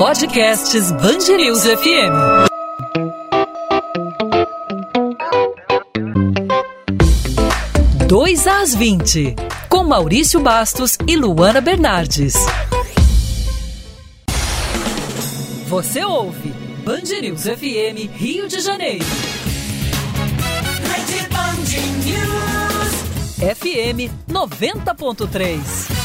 Podcasts Bangerils FM. Dois às 20, com Maurício Bastos e Luana Bernardes. Você ouve Band News FM Rio de Janeiro. FM 90.3.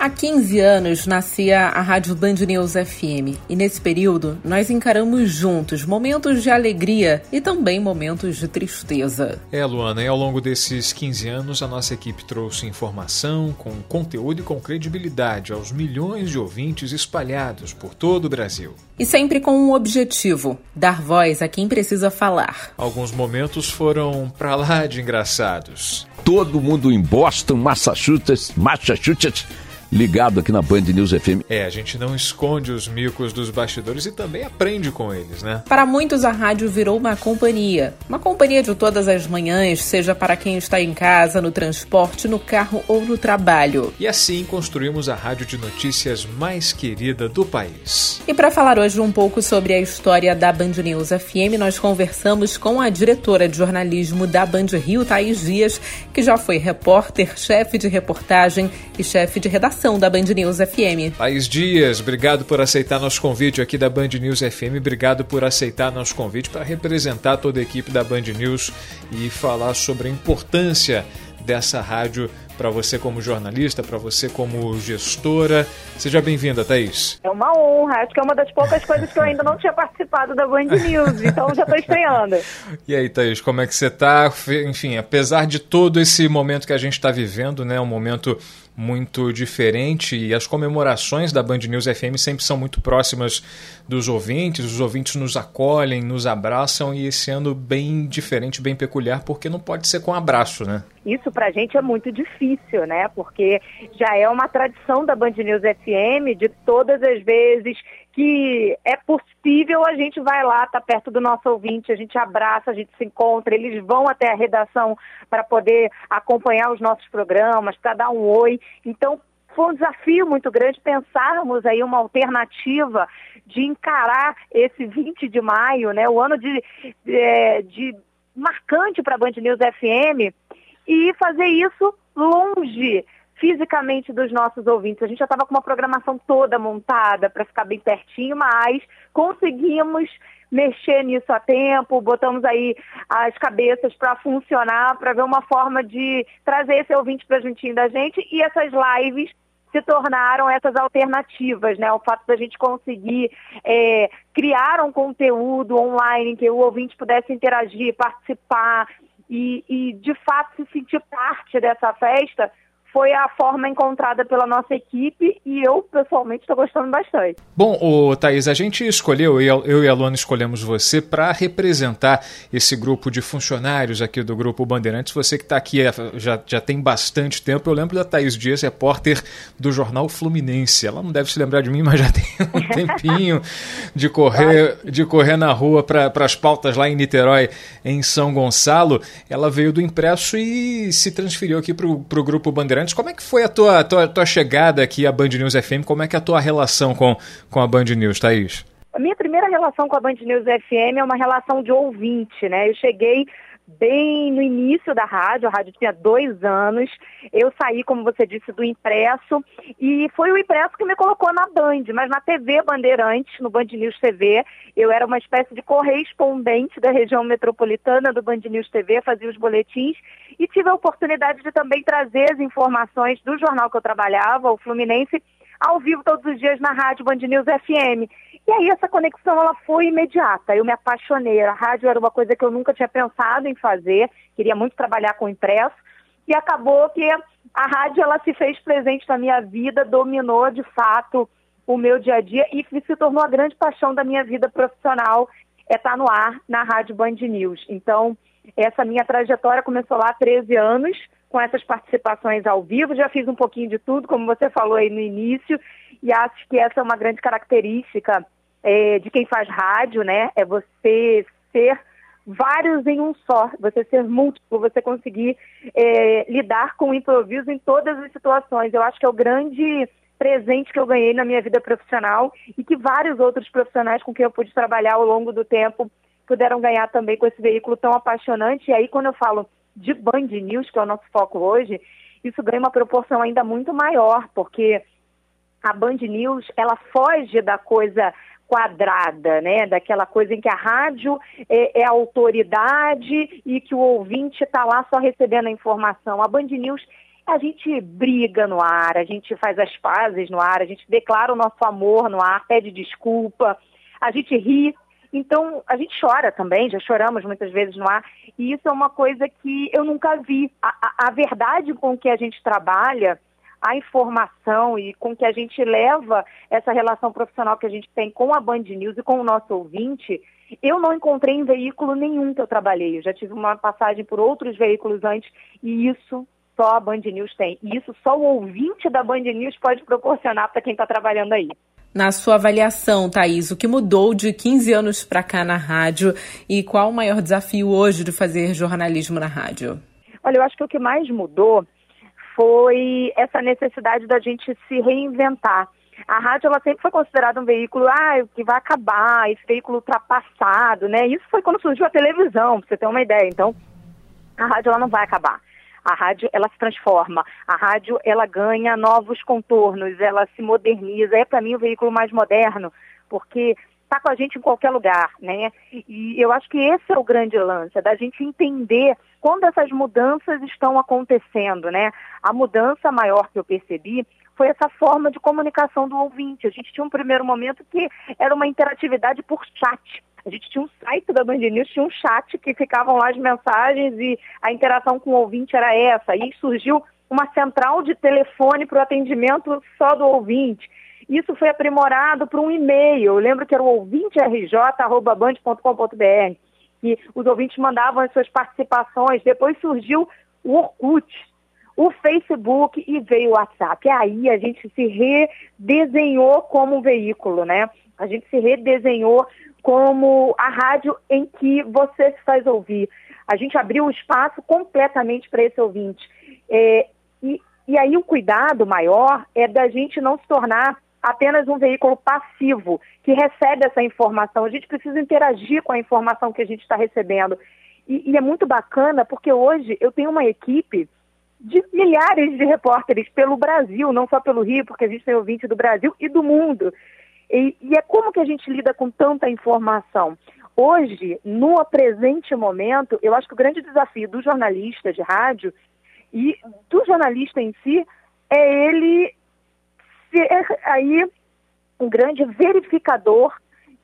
Há 15 anos nascia a Rádio Band News FM e nesse período nós encaramos juntos momentos de alegria e também momentos de tristeza. É, Luana, e ao longo desses 15 anos a nossa equipe trouxe informação com conteúdo e com credibilidade aos milhões de ouvintes espalhados por todo o Brasil. E sempre com um objetivo: dar voz a quem precisa falar. Alguns momentos foram pra lá de engraçados. Todo mundo em Boston, Massachusetts, Massachusetts ligado aqui na Band News FM. É, a gente não esconde os micos dos bastidores e também aprende com eles, né? Para muitos, a rádio virou uma companhia. Uma companhia de todas as manhãs, seja para quem está em casa, no transporte, no carro ou no trabalho. E assim construímos a rádio de notícias mais querida do país. E para falar hoje um pouco sobre a história da Band News FM, nós conversamos com a diretora de jornalismo da Band Rio, Thaís Dias, que já foi repórter, chefe de reportagem e chefe de redação da Band News FM. Thaís Dias, obrigado por aceitar nosso convite aqui da Band News FM, obrigado por aceitar nosso convite para representar toda a equipe da Band News e falar sobre a importância dessa rádio para você como jornalista, para você como gestora. Seja bem-vinda, Thaís. É uma honra. Acho que é uma das poucas coisas que eu ainda não tinha participado da Band News, então já estou estreando. E aí, Thaís, como é que você está? Enfim, apesar de todo esse momento que a gente está vivendo, né, um momento muito diferente e as comemorações da Band News FM sempre são muito próximas dos ouvintes, os ouvintes nos acolhem, nos abraçam e esse ano bem diferente, bem peculiar, porque não pode ser com abraço, né? Isso pra gente é muito difícil, né? Porque já é uma tradição da Band News FM de todas as vezes que é possível, a gente vai lá, tá perto do nosso ouvinte, a gente abraça, a gente se encontra, eles vão até a redação para poder acompanhar os nossos programas, para dar um oi. Então, foi um desafio muito grande pensarmos aí uma alternativa de encarar esse 20 de maio, né, o ano de, de, é, de marcante para a Band News FM, e fazer isso longe fisicamente dos nossos ouvintes. A gente já estava com uma programação toda montada para ficar bem pertinho, mas conseguimos mexer nisso a tempo, botamos aí as cabeças para funcionar, para ver uma forma de trazer esse ouvinte para juntinho da gente e essas lives se tornaram essas alternativas, né? O fato da gente conseguir é, criar um conteúdo online em que o ouvinte pudesse interagir, participar e, e de fato se sentir parte dessa festa foi a forma encontrada pela nossa equipe e eu, pessoalmente, estou gostando bastante. Bom, o Thaís, a gente escolheu, eu e a Luana escolhemos você para representar esse grupo de funcionários aqui do Grupo Bandeirantes. Você que está aqui é, já, já tem bastante tempo. Eu lembro da Thaís Dias, repórter do jornal Fluminense. Ela não deve se lembrar de mim, mas já tem um tempinho de correr, de correr na rua para as pautas lá em Niterói, em São Gonçalo. Ela veio do impresso e se transferiu aqui para o Grupo Bandeirantes como é que foi a tua, tua, tua chegada aqui à Band News FM? Como é que é a tua relação com, com a Band News, Thaís? A minha primeira relação com a Band News FM é uma relação de ouvinte, né? Eu cheguei bem no início da rádio, a rádio tinha dois anos. Eu saí, como você disse, do impresso e foi o impresso que me colocou na Band, mas na TV Bandeirantes, no Band News TV, eu era uma espécie de correspondente da região metropolitana do Band News TV, fazia os boletins e tive a oportunidade de também trazer as informações do jornal que eu trabalhava, o Fluminense, ao vivo todos os dias na rádio Band News FM. E aí essa conexão ela foi imediata. Eu me apaixonei. A rádio era uma coisa que eu nunca tinha pensado em fazer. Queria muito trabalhar com impresso. E acabou que a rádio ela se fez presente na minha vida, dominou de fato o meu dia a dia e se tornou a grande paixão da minha vida profissional é estar no ar na Rádio Band News. Então, essa minha trajetória começou lá há 13 anos, com essas participações ao vivo. Já fiz um pouquinho de tudo, como você falou aí no início, e acho que essa é uma grande característica é, de quem faz rádio, né? É você ser vários em um só, você ser múltiplo, você conseguir é, lidar com o improviso em todas as situações. Eu acho que é o grande presente que eu ganhei na minha vida profissional e que vários outros profissionais com quem eu pude trabalhar ao longo do tempo puderam ganhar também com esse veículo tão apaixonante. E aí, quando eu falo de Band News, que é o nosso foco hoje, isso ganha uma proporção ainda muito maior, porque a Band News, ela foge da coisa quadrada, né? Daquela coisa em que a rádio é, é autoridade e que o ouvinte está lá só recebendo a informação. A Band News a gente briga no ar, a gente faz as pazes no ar, a gente declara o nosso amor no ar, pede desculpa, a gente ri. Então, a gente chora também, já choramos muitas vezes no ar, e isso é uma coisa que eu nunca vi. A, a, a verdade com que a gente trabalha, a informação e com que a gente leva essa relação profissional que a gente tem com a Band News e com o nosso ouvinte, eu não encontrei em veículo nenhum que eu trabalhei. Eu já tive uma passagem por outros veículos antes e isso só a Band News tem. E isso só o ouvinte da Band News pode proporcionar para quem está trabalhando aí. Na sua avaliação, Thaís, o que mudou de 15 anos para cá na rádio e qual o maior desafio hoje de fazer jornalismo na rádio? Olha, eu acho que o que mais mudou foi essa necessidade da gente se reinventar. A rádio ela sempre foi considerada um veículo ah, que vai acabar, esse veículo ultrapassado, né? Isso foi quando surgiu a televisão, para você ter uma ideia. Então, a rádio ela não vai acabar. A rádio ela se transforma, a rádio ela ganha novos contornos, ela se moderniza. É para mim o veículo mais moderno, porque está com a gente em qualquer lugar, né? E eu acho que esse é o grande lance, é da gente entender quando essas mudanças estão acontecendo, né? A mudança maior que eu percebi foi essa forma de comunicação do ouvinte. A gente tinha um primeiro momento que era uma interatividade por chat. A gente tinha um site da Band News, tinha um chat que ficavam lá as mensagens e a interação com o ouvinte era essa. E surgiu uma central de telefone para o atendimento só do ouvinte. Isso foi aprimorado para um e-mail. Eu lembro que era o ouvinterj.band.com.br. E os ouvintes mandavam as suas participações. Depois surgiu o Orkut, o Facebook e veio o WhatsApp. E aí a gente se redesenhou como um veículo, né? A gente se redesenhou como a rádio em que você se faz ouvir. A gente abriu o espaço completamente para esse ouvinte. É, e, e aí o cuidado maior é da gente não se tornar apenas um veículo passivo que recebe essa informação. A gente precisa interagir com a informação que a gente está recebendo. E, e, é muito bacana porque hoje eu tenho uma equipe de milhares de repórteres pelo Brasil, não só pelo Rio, porque a gente tem ouvinte do Brasil e do mundo. E, e é como que a gente lida com tanta informação? Hoje, no presente momento, eu acho que o grande desafio do jornalista de rádio e do jornalista em si é ele ser aí um grande verificador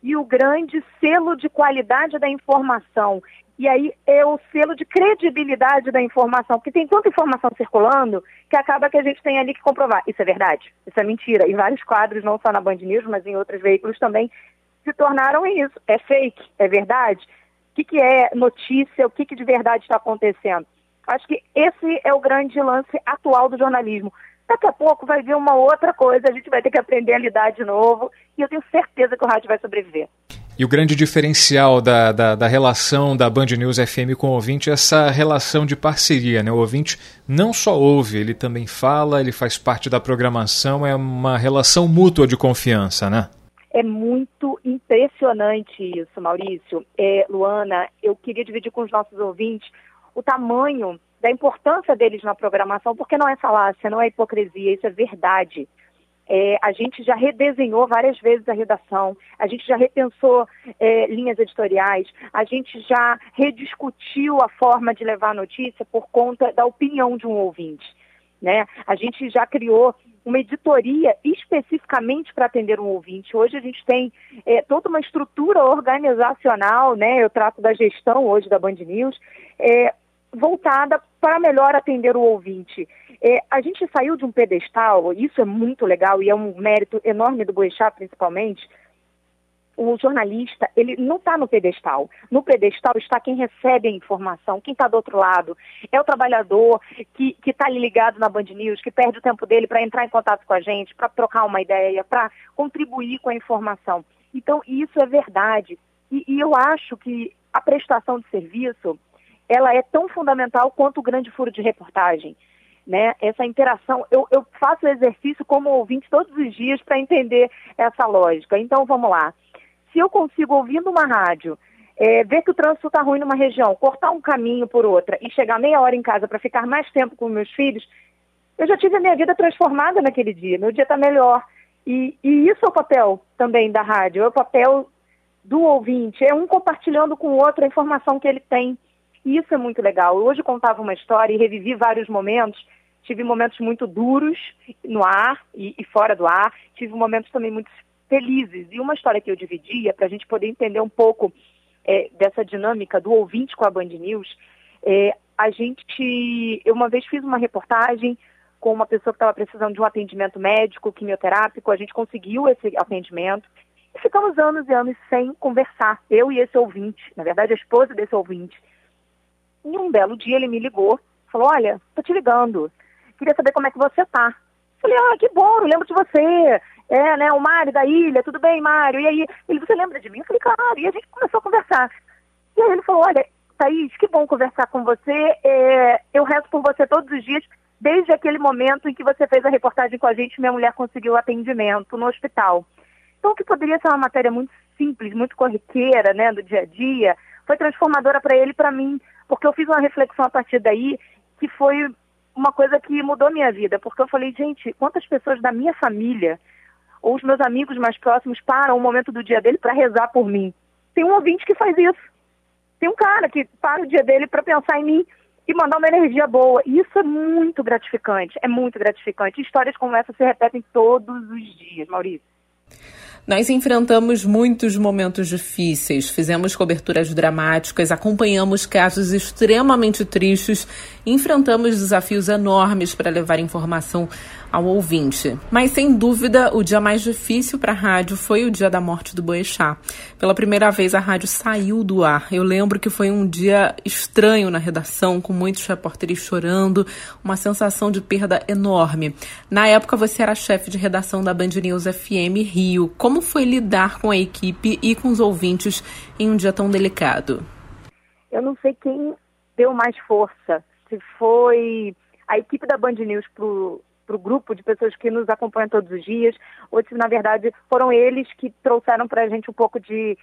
e o grande selo de qualidade da informação. E aí é o selo de credibilidade da informação, porque tem tanta informação circulando que acaba que a gente tem ali que comprovar. Isso é verdade, isso é mentira. E vários quadros, não só na Band News, mas em outros veículos também, se tornaram isso. É fake, é verdade? O que, que é notícia, o que, que de verdade está acontecendo? Acho que esse é o grande lance atual do jornalismo. Daqui a pouco vai vir uma outra coisa, a gente vai ter que aprender a lidar de novo, e eu tenho certeza que o rádio vai sobreviver. E o grande diferencial da, da, da, relação da Band News FM com o ouvinte é essa relação de parceria. Né? O ouvinte não só ouve, ele também fala, ele faz parte da programação, é uma relação mútua de confiança, né? É muito impressionante isso, Maurício. É, Luana, eu queria dividir com os nossos ouvintes o tamanho da importância deles na programação, porque não é falácia, não é hipocrisia, isso é verdade. É, a gente já redesenhou várias vezes a redação, a gente já repensou é, linhas editoriais, a gente já rediscutiu a forma de levar a notícia por conta da opinião de um ouvinte. Né? A gente já criou uma editoria especificamente para atender um ouvinte. Hoje a gente tem é, toda uma estrutura organizacional, né? eu trato da gestão hoje da Band News, é, voltada para melhor atender o ouvinte. É, a gente saiu de um pedestal, isso é muito legal e é um mérito enorme do Boechat, principalmente. O jornalista, ele não está no pedestal. No pedestal está quem recebe a informação, quem está do outro lado. É o trabalhador que está ligado na Band News, que perde o tempo dele para entrar em contato com a gente, para trocar uma ideia, para contribuir com a informação. Então, isso é verdade. E, e eu acho que a prestação de serviço, ela é tão fundamental quanto o grande furo de reportagem. né? Essa interação. Eu, eu faço exercício como ouvinte todos os dias para entender essa lógica. Então, vamos lá. Se eu consigo, ouvindo uma rádio, é, ver que o trânsito está ruim numa região, cortar um caminho por outra e chegar meia hora em casa para ficar mais tempo com meus filhos, eu já tive a minha vida transformada naquele dia. Meu dia está melhor. E, e isso é o papel também da rádio, é o papel do ouvinte, é um compartilhando com o outro a informação que ele tem. E isso é muito legal. Hoje contava uma história e revivi vários momentos. Tive momentos muito duros no ar e, e fora do ar. Tive momentos também muito felizes. E uma história que eu dividia, para a gente poder entender um pouco é, dessa dinâmica do ouvinte com a Band News, é, a gente, eu uma vez fiz uma reportagem com uma pessoa que estava precisando de um atendimento médico, quimioterápico, a gente conseguiu esse atendimento e ficamos anos e anos sem conversar, eu e esse ouvinte, na verdade a esposa desse ouvinte. E um belo dia ele me ligou, falou, olha, tô te ligando, queria saber como é que você tá. Falei, ah, que bom, lembro de você, é, né, o Mário da ilha, tudo bem, Mário? E aí, ele, você lembra de mim? Eu falei, claro, e a gente começou a conversar. E aí ele falou, olha, Thaís, que bom conversar com você, é, eu rezo por você todos os dias, desde aquele momento em que você fez a reportagem com a gente, minha mulher conseguiu atendimento no hospital. Então, o que poderia ser uma matéria muito simples, muito corriqueira, né, do dia a dia, foi transformadora para ele e para mim, porque eu fiz uma reflexão a partir daí que foi uma coisa que mudou minha vida, porque eu falei, gente, quantas pessoas da minha família ou os meus amigos mais próximos param o momento do dia dele para rezar por mim? Tem um ouvinte que faz isso. Tem um cara que para o dia dele para pensar em mim e mandar uma energia boa. E isso é muito gratificante, é muito gratificante. Histórias como essa se repetem todos os dias, Maurício. Nós enfrentamos muitos momentos difíceis, fizemos coberturas dramáticas, acompanhamos casos extremamente tristes, enfrentamos desafios enormes para levar informação ao ouvinte. Mas sem dúvida, o dia mais difícil para a rádio foi o dia da morte do Boechat. Pela primeira vez a rádio saiu do ar. Eu lembro que foi um dia estranho na redação, com muitos repórteres chorando, uma sensação de perda enorme. Na época você era chefe de redação da Band News FM Rio. Como foi lidar com a equipe e com os ouvintes em um dia tão delicado? Eu não sei quem deu mais força. Se foi a equipe da Band News pro para o grupo de pessoas que nos acompanham todos os dias, ou se na verdade foram eles que trouxeram para a gente um pouco de,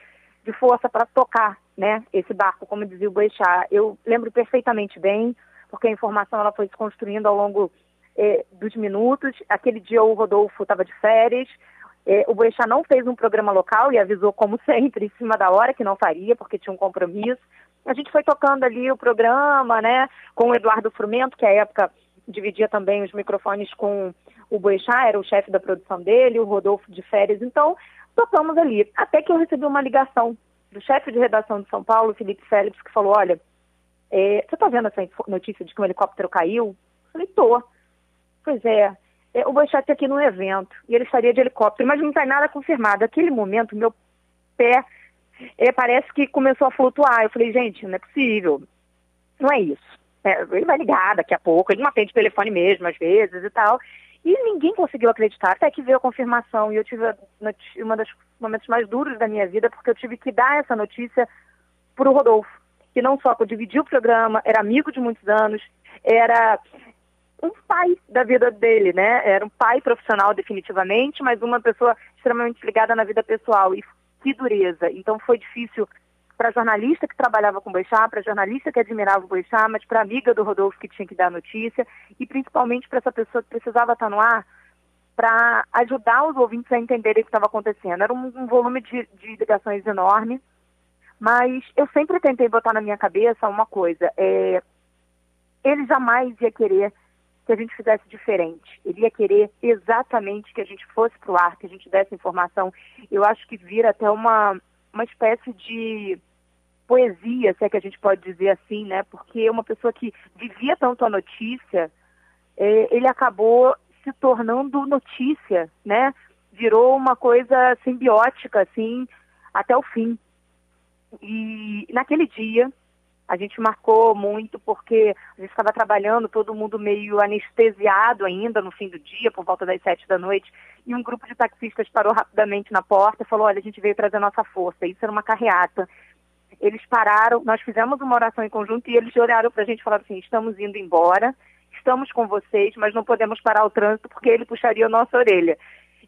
de força para tocar né, esse barco, como dizia o Boechat. Eu lembro perfeitamente bem, porque a informação ela foi se construindo ao longo eh, dos minutos. Aquele dia o Rodolfo estava de férias, eh, o Boechat não fez um programa local e avisou, como sempre, em cima da hora que não faria, porque tinha um compromisso. A gente foi tocando ali o programa, né, com o Eduardo Frumento, que à época dividia também os microfones com o Boechat, era o chefe da produção dele, o Rodolfo de férias. Então, tocamos ali. Até que eu recebi uma ligação do chefe de redação de São Paulo, Felipe Félix, que falou, olha, é, você está vendo essa notícia de que um helicóptero caiu? Eu falei, tô. Pois é, é o Boechat aqui no evento, e ele estaria de helicóptero, mas não está nada confirmado. Naquele momento, meu pé é, parece que começou a flutuar. Eu falei, gente, não é possível. Não é isso. É, ele vai ligar daqui a pouco, ele não atende telefone mesmo, às vezes e tal. E ninguém conseguiu acreditar, até que veio a confirmação. E eu tive uma dos momentos mais duros da minha vida, porque eu tive que dar essa notícia para o Rodolfo, que não só dividir o programa, era amigo de muitos anos, era um pai da vida dele, né? Era um pai profissional definitivamente, mas uma pessoa extremamente ligada na vida pessoal. E que dureza. Então foi difícil para jornalista que trabalhava com o Boixá, para jornalista que admirava o Boixá, mas para amiga do Rodolfo que tinha que dar notícia e principalmente para essa pessoa que precisava estar no ar para ajudar os ouvintes a entenderem o que estava acontecendo. Era um, um volume de, de, ligações enorme, mas eu sempre tentei botar na minha cabeça uma coisa: é, ele jamais ia querer que a gente fizesse diferente. Ele ia querer exatamente que a gente fosse para o ar, que a gente desse informação. Eu acho que vira até uma uma espécie de poesia, se é que a gente pode dizer assim, né? Porque uma pessoa que vivia tanto a notícia, é, ele acabou se tornando notícia, né? Virou uma coisa simbiótica, assim, até o fim. E naquele dia, a gente marcou muito porque a gente estava trabalhando, todo mundo meio anestesiado ainda no fim do dia, por volta das sete da noite, e um grupo de taxistas parou rapidamente na porta e falou: Olha, a gente veio trazer nossa força. Isso era uma carreata. Eles pararam, nós fizemos uma oração em conjunto e eles olharam para a gente e falaram assim: Estamos indo embora, estamos com vocês, mas não podemos parar o trânsito porque ele puxaria a nossa orelha.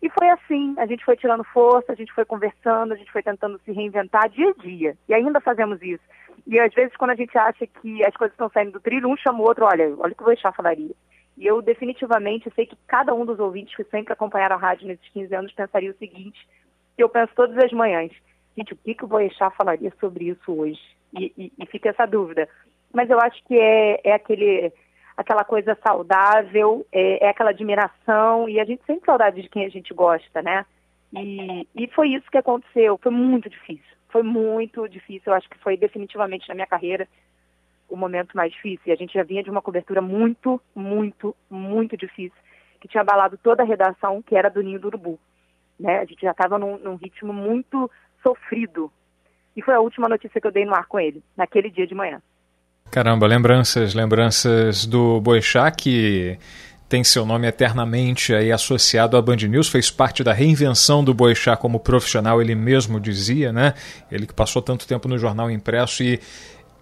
E foi assim, a gente foi tirando força, a gente foi conversando, a gente foi tentando se reinventar dia a dia. E ainda fazemos isso. E às vezes quando a gente acha que as coisas estão saindo do trilho, um chama o outro, olha, olha o que o Boechat falaria. E eu definitivamente sei que cada um dos ouvintes que sempre acompanharam a rádio nesses 15 anos pensaria o seguinte, que eu penso todas as manhãs, gente, o que, que o Boechat falaria sobre isso hoje? E, e, e fica essa dúvida. Mas eu acho que é, é aquele aquela coisa saudável, é, é, aquela admiração, e a gente sente saudade de quem a gente gosta, né? E, e foi isso que aconteceu. Foi muito difícil. Foi muito difícil. Eu acho que foi definitivamente na minha carreira o momento mais difícil. E a gente já vinha de uma cobertura muito, muito, muito difícil, que tinha abalado toda a redação, que era do Ninho do Urubu. Né? A gente já estava num, num ritmo muito sofrido. E foi a última notícia que eu dei no ar com ele, naquele dia de manhã. Caramba, lembranças, lembranças do Boechat que tem seu nome eternamente aí associado à Band News, fez parte da reinvenção do Boechat como profissional, ele mesmo dizia, né? Ele que passou tanto tempo no jornal impresso e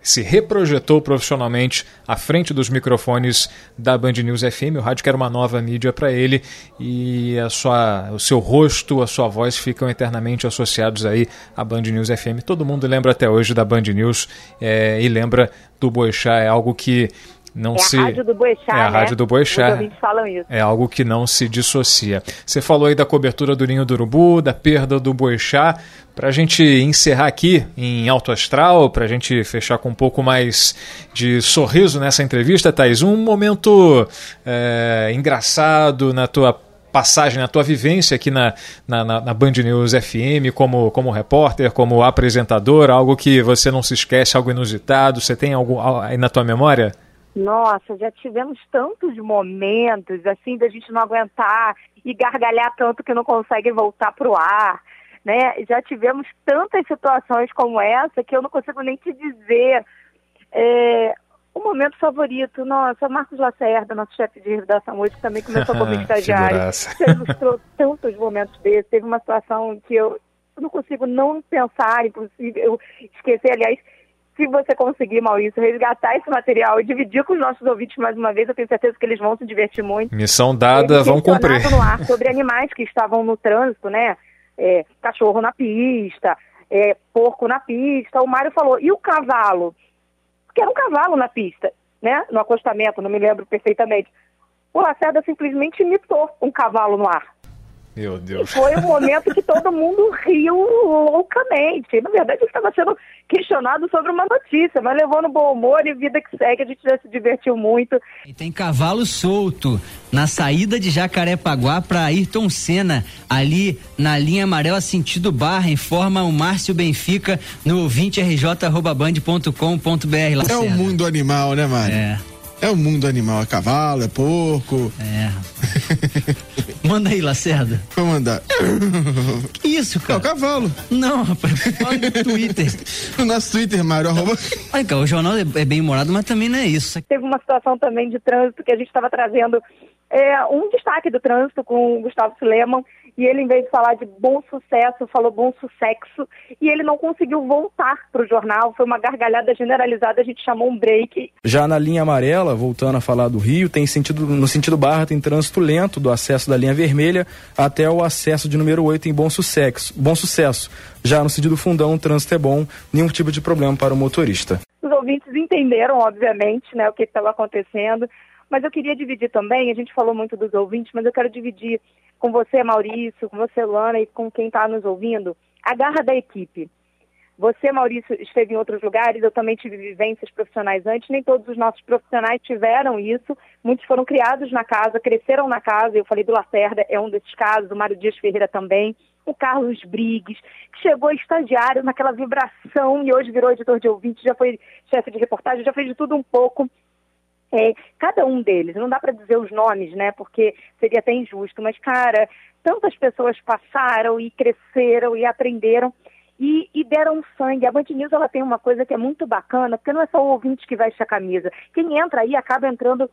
se reprojetou profissionalmente à frente dos microfones da Band News FM, o rádio era uma nova mídia para ele e a sua, o seu rosto, a sua voz ficam eternamente associados aí à Band News FM. Todo mundo lembra até hoje da Band News é, e lembra do Boechat, é algo que não é se... a rádio do Boechat, É a né? rádio do Boechat. Falam isso. É algo que não se dissocia. Você falou aí da cobertura do Ninho do Urubu, da perda do Boechat. Para a gente encerrar aqui em alto astral, para a gente fechar com um pouco mais de sorriso nessa entrevista, Thaís, um momento é, engraçado na tua passagem, na tua vivência aqui na, na, na, Band News FM como, como repórter, como apresentador, algo que você não se esquece, algo inusitado, você tem algo aí na tua memória? Nossa, já tivemos tantos momentos, assim, da gente não aguentar e gargalhar tanto que não consegue voltar para o ar, né? Já tivemos tantas situações como essa que eu não consigo nem te dizer. É, o momento favorito, nossa, Marcos Lacerda, nosso chefe de redação hoje, também começou como estagiário. Já ilustrou tantos momentos desses. Teve uma situação que eu, eu não consigo não pensar, impossível esquecer, aliás, se você conseguir, Maurício, resgatar esse material e dividir com os nossos ouvintes mais uma vez, eu tenho certeza que eles vão se divertir muito. Missão dada, vão cumprir. no ar sobre animais que estavam no trânsito, né? É, cachorro na pista, é, porco na pista. O Mário falou, e o cavalo? Porque era um cavalo na pista, né? No acostamento, não me lembro perfeitamente. O Lacerda simplesmente imitou um cavalo no ar. Meu Deus. E foi um momento que todo mundo riu loucamente. Na verdade, ele estava sendo questionado sobre uma notícia, mas levou no bom humor e vida que segue, a gente já se divertiu muito. E tem cavalo solto na saída de Jacarepaguá para Ayrton Senna, ali na linha amarela sentido barra, informa o Márcio Benfica no 20rj.band.com.br. É o mundo animal, né, Mário? É. É o mundo animal, é cavalo, é porco. É. Manda aí, Lacerda. Vou mandar. Que isso, cara? É o cavalo. Não, rapaz, fala no Twitter. no nosso Twitter, Mário, arroba. Olha, cara, o jornal é bem humorado, mas também não é isso. Teve uma situação também de trânsito que a gente estava trazendo é, um destaque do trânsito com o Gustavo Suleman e ele, em vez de falar de bom sucesso, falou bom sucesso, e ele não conseguiu voltar para o jornal, foi uma gargalhada generalizada, a gente chamou um break. Já na linha amarela, voltando a falar do Rio, tem sentido, no sentido barra tem trânsito lento do acesso da linha vermelha até o acesso de número 8 em bom sucesso. Bom sucesso. Já no sentido fundão, o trânsito é bom, nenhum tipo de problema para o motorista. Os ouvintes entenderam, obviamente, né, o que estava acontecendo, mas eu queria dividir também, a gente falou muito dos ouvintes, mas eu quero dividir com você, Maurício, com você, Lana, e com quem está nos ouvindo, a garra da equipe. Você, Maurício, esteve em outros lugares, eu também tive vivências profissionais antes, nem todos os nossos profissionais tiveram isso, muitos foram criados na casa, cresceram na casa, eu falei do Lacerda, é um desses casos, o Mário Dias Ferreira também, o Carlos Briggs, que chegou estagiário naquela vibração e hoje virou editor de ouvinte, já foi chefe de reportagem, já fez de tudo um pouco, é, cada um deles, não dá para dizer os nomes, né? Porque seria até injusto, mas, cara, tantas pessoas passaram e cresceram e aprenderam e, e, deram sangue. A Band News ela tem uma coisa que é muito bacana, porque não é só o ouvinte que veste a camisa. Quem entra aí acaba entrando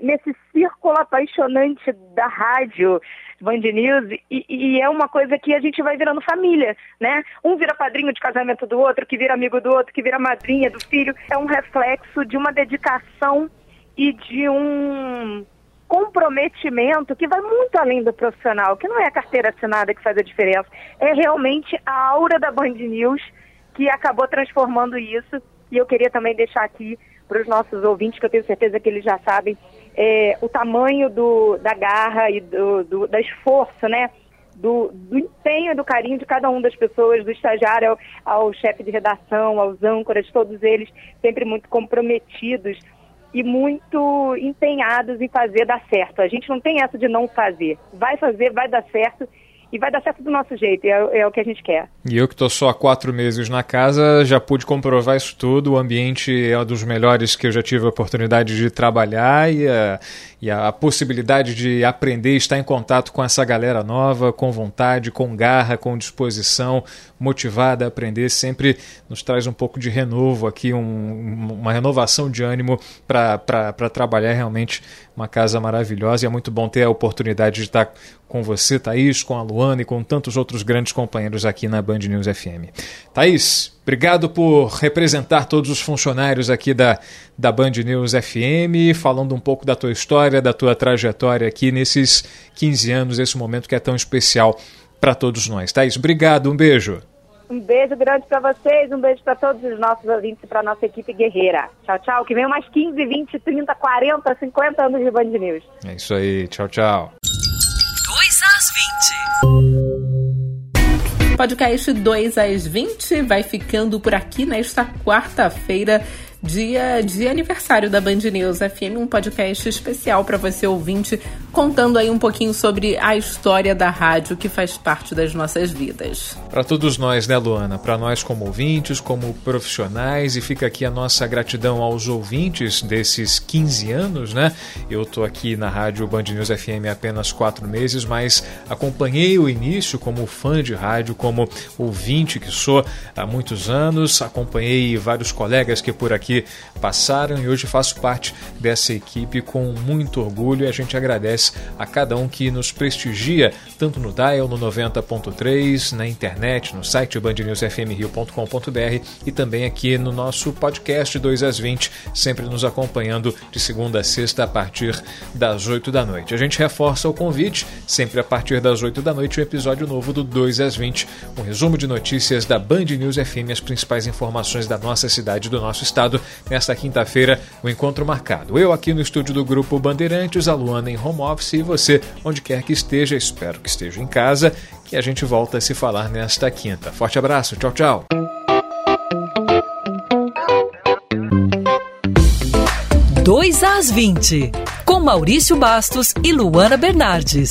nesse círculo apaixonante da rádio Band News e, e, é uma coisa que a gente vai virando família, né? Um vira padrinho de casamento do outro, que vira amigo do outro, que vira madrinha do filho. É um reflexo de uma dedicação e de um comprometimento que vai muito além do profissional, que não é a carteira assinada que faz a diferença, é realmente a aura da Band News que acabou transformando isso. E eu queria também deixar aqui para os nossos ouvintes, que eu tenho certeza que eles já sabem, é, o tamanho do, da garra e do, do, do esforço, né? Do, do, empenho e do carinho de cada uma das pessoas, do estagiário ao, ao chefe de redação, aos âncoras, todos eles sempre muito comprometidos e muito empenhados em fazer dar certo. A gente não tem essa de não fazer. Vai fazer, vai dar certo e vai dar certo do nosso jeito, é, é o que a gente quer. E eu que estou só há quatro meses na casa, já pude comprovar isso tudo. O ambiente é um dos melhores que eu já tive a oportunidade de trabalhar e a, e a possibilidade de aprender, estar em contato com essa galera nova, com vontade, com garra, com disposição, motivada a aprender, sempre nos traz um pouco de renovo aqui, um, uma renovação de ânimo para trabalhar realmente uma casa maravilhosa. E é muito bom ter a oportunidade de estar com você, Thaís, com a Luana e com tantos outros grandes companheiros aqui na Band News FM. Thaís, Obrigado por representar todos os funcionários aqui da, da Band News FM, falando um pouco da tua história, da tua trajetória aqui nesses 15 anos, esse momento que é tão especial para todos nós. Thaís, obrigado, um beijo. Um beijo grande para vocês, um beijo para todos os nossos ouvintes e para nossa equipe guerreira. Tchau, tchau. Que venham mais 15, 20, 30, 40, 50 anos de Band News. É isso aí. Tchau, tchau. 2 às 20. Podcast 2 às 20 vai ficando por aqui nesta quarta-feira dia de aniversário da Band News FM, um podcast especial para você ouvinte, contando aí um pouquinho sobre a história da rádio que faz parte das nossas vidas. Para todos nós, né, Luana? Para nós como ouvintes, como profissionais, e fica aqui a nossa gratidão aos ouvintes desses 15 anos, né? Eu tô aqui na rádio Band News FM há apenas quatro meses, mas acompanhei o início como fã de rádio, como ouvinte que sou há muitos anos, acompanhei vários colegas que por aqui que passaram e hoje faço parte dessa equipe com muito orgulho e a gente agradece a cada um que nos prestigia, tanto no Dial, no 90.3, na internet, no site bandnewsfmrio.com.br e também aqui no nosso podcast 2 às 20, sempre nos acompanhando de segunda a sexta a partir das 8 da noite. A gente reforça o convite, sempre a partir das 8 da noite, um episódio novo do 2 às 20, um resumo de notícias da Band News FM, as principais informações da nossa cidade do nosso estado nesta quinta-feira, o um encontro marcado. Eu aqui no estúdio do Grupo Bandeirantes, a Luana em home office e você, onde quer que esteja, espero que esteja em casa, que a gente volta a se falar nesta quinta. Forte abraço, tchau, tchau. Dois às 20, com Maurício Bastos e Luana Bernardes.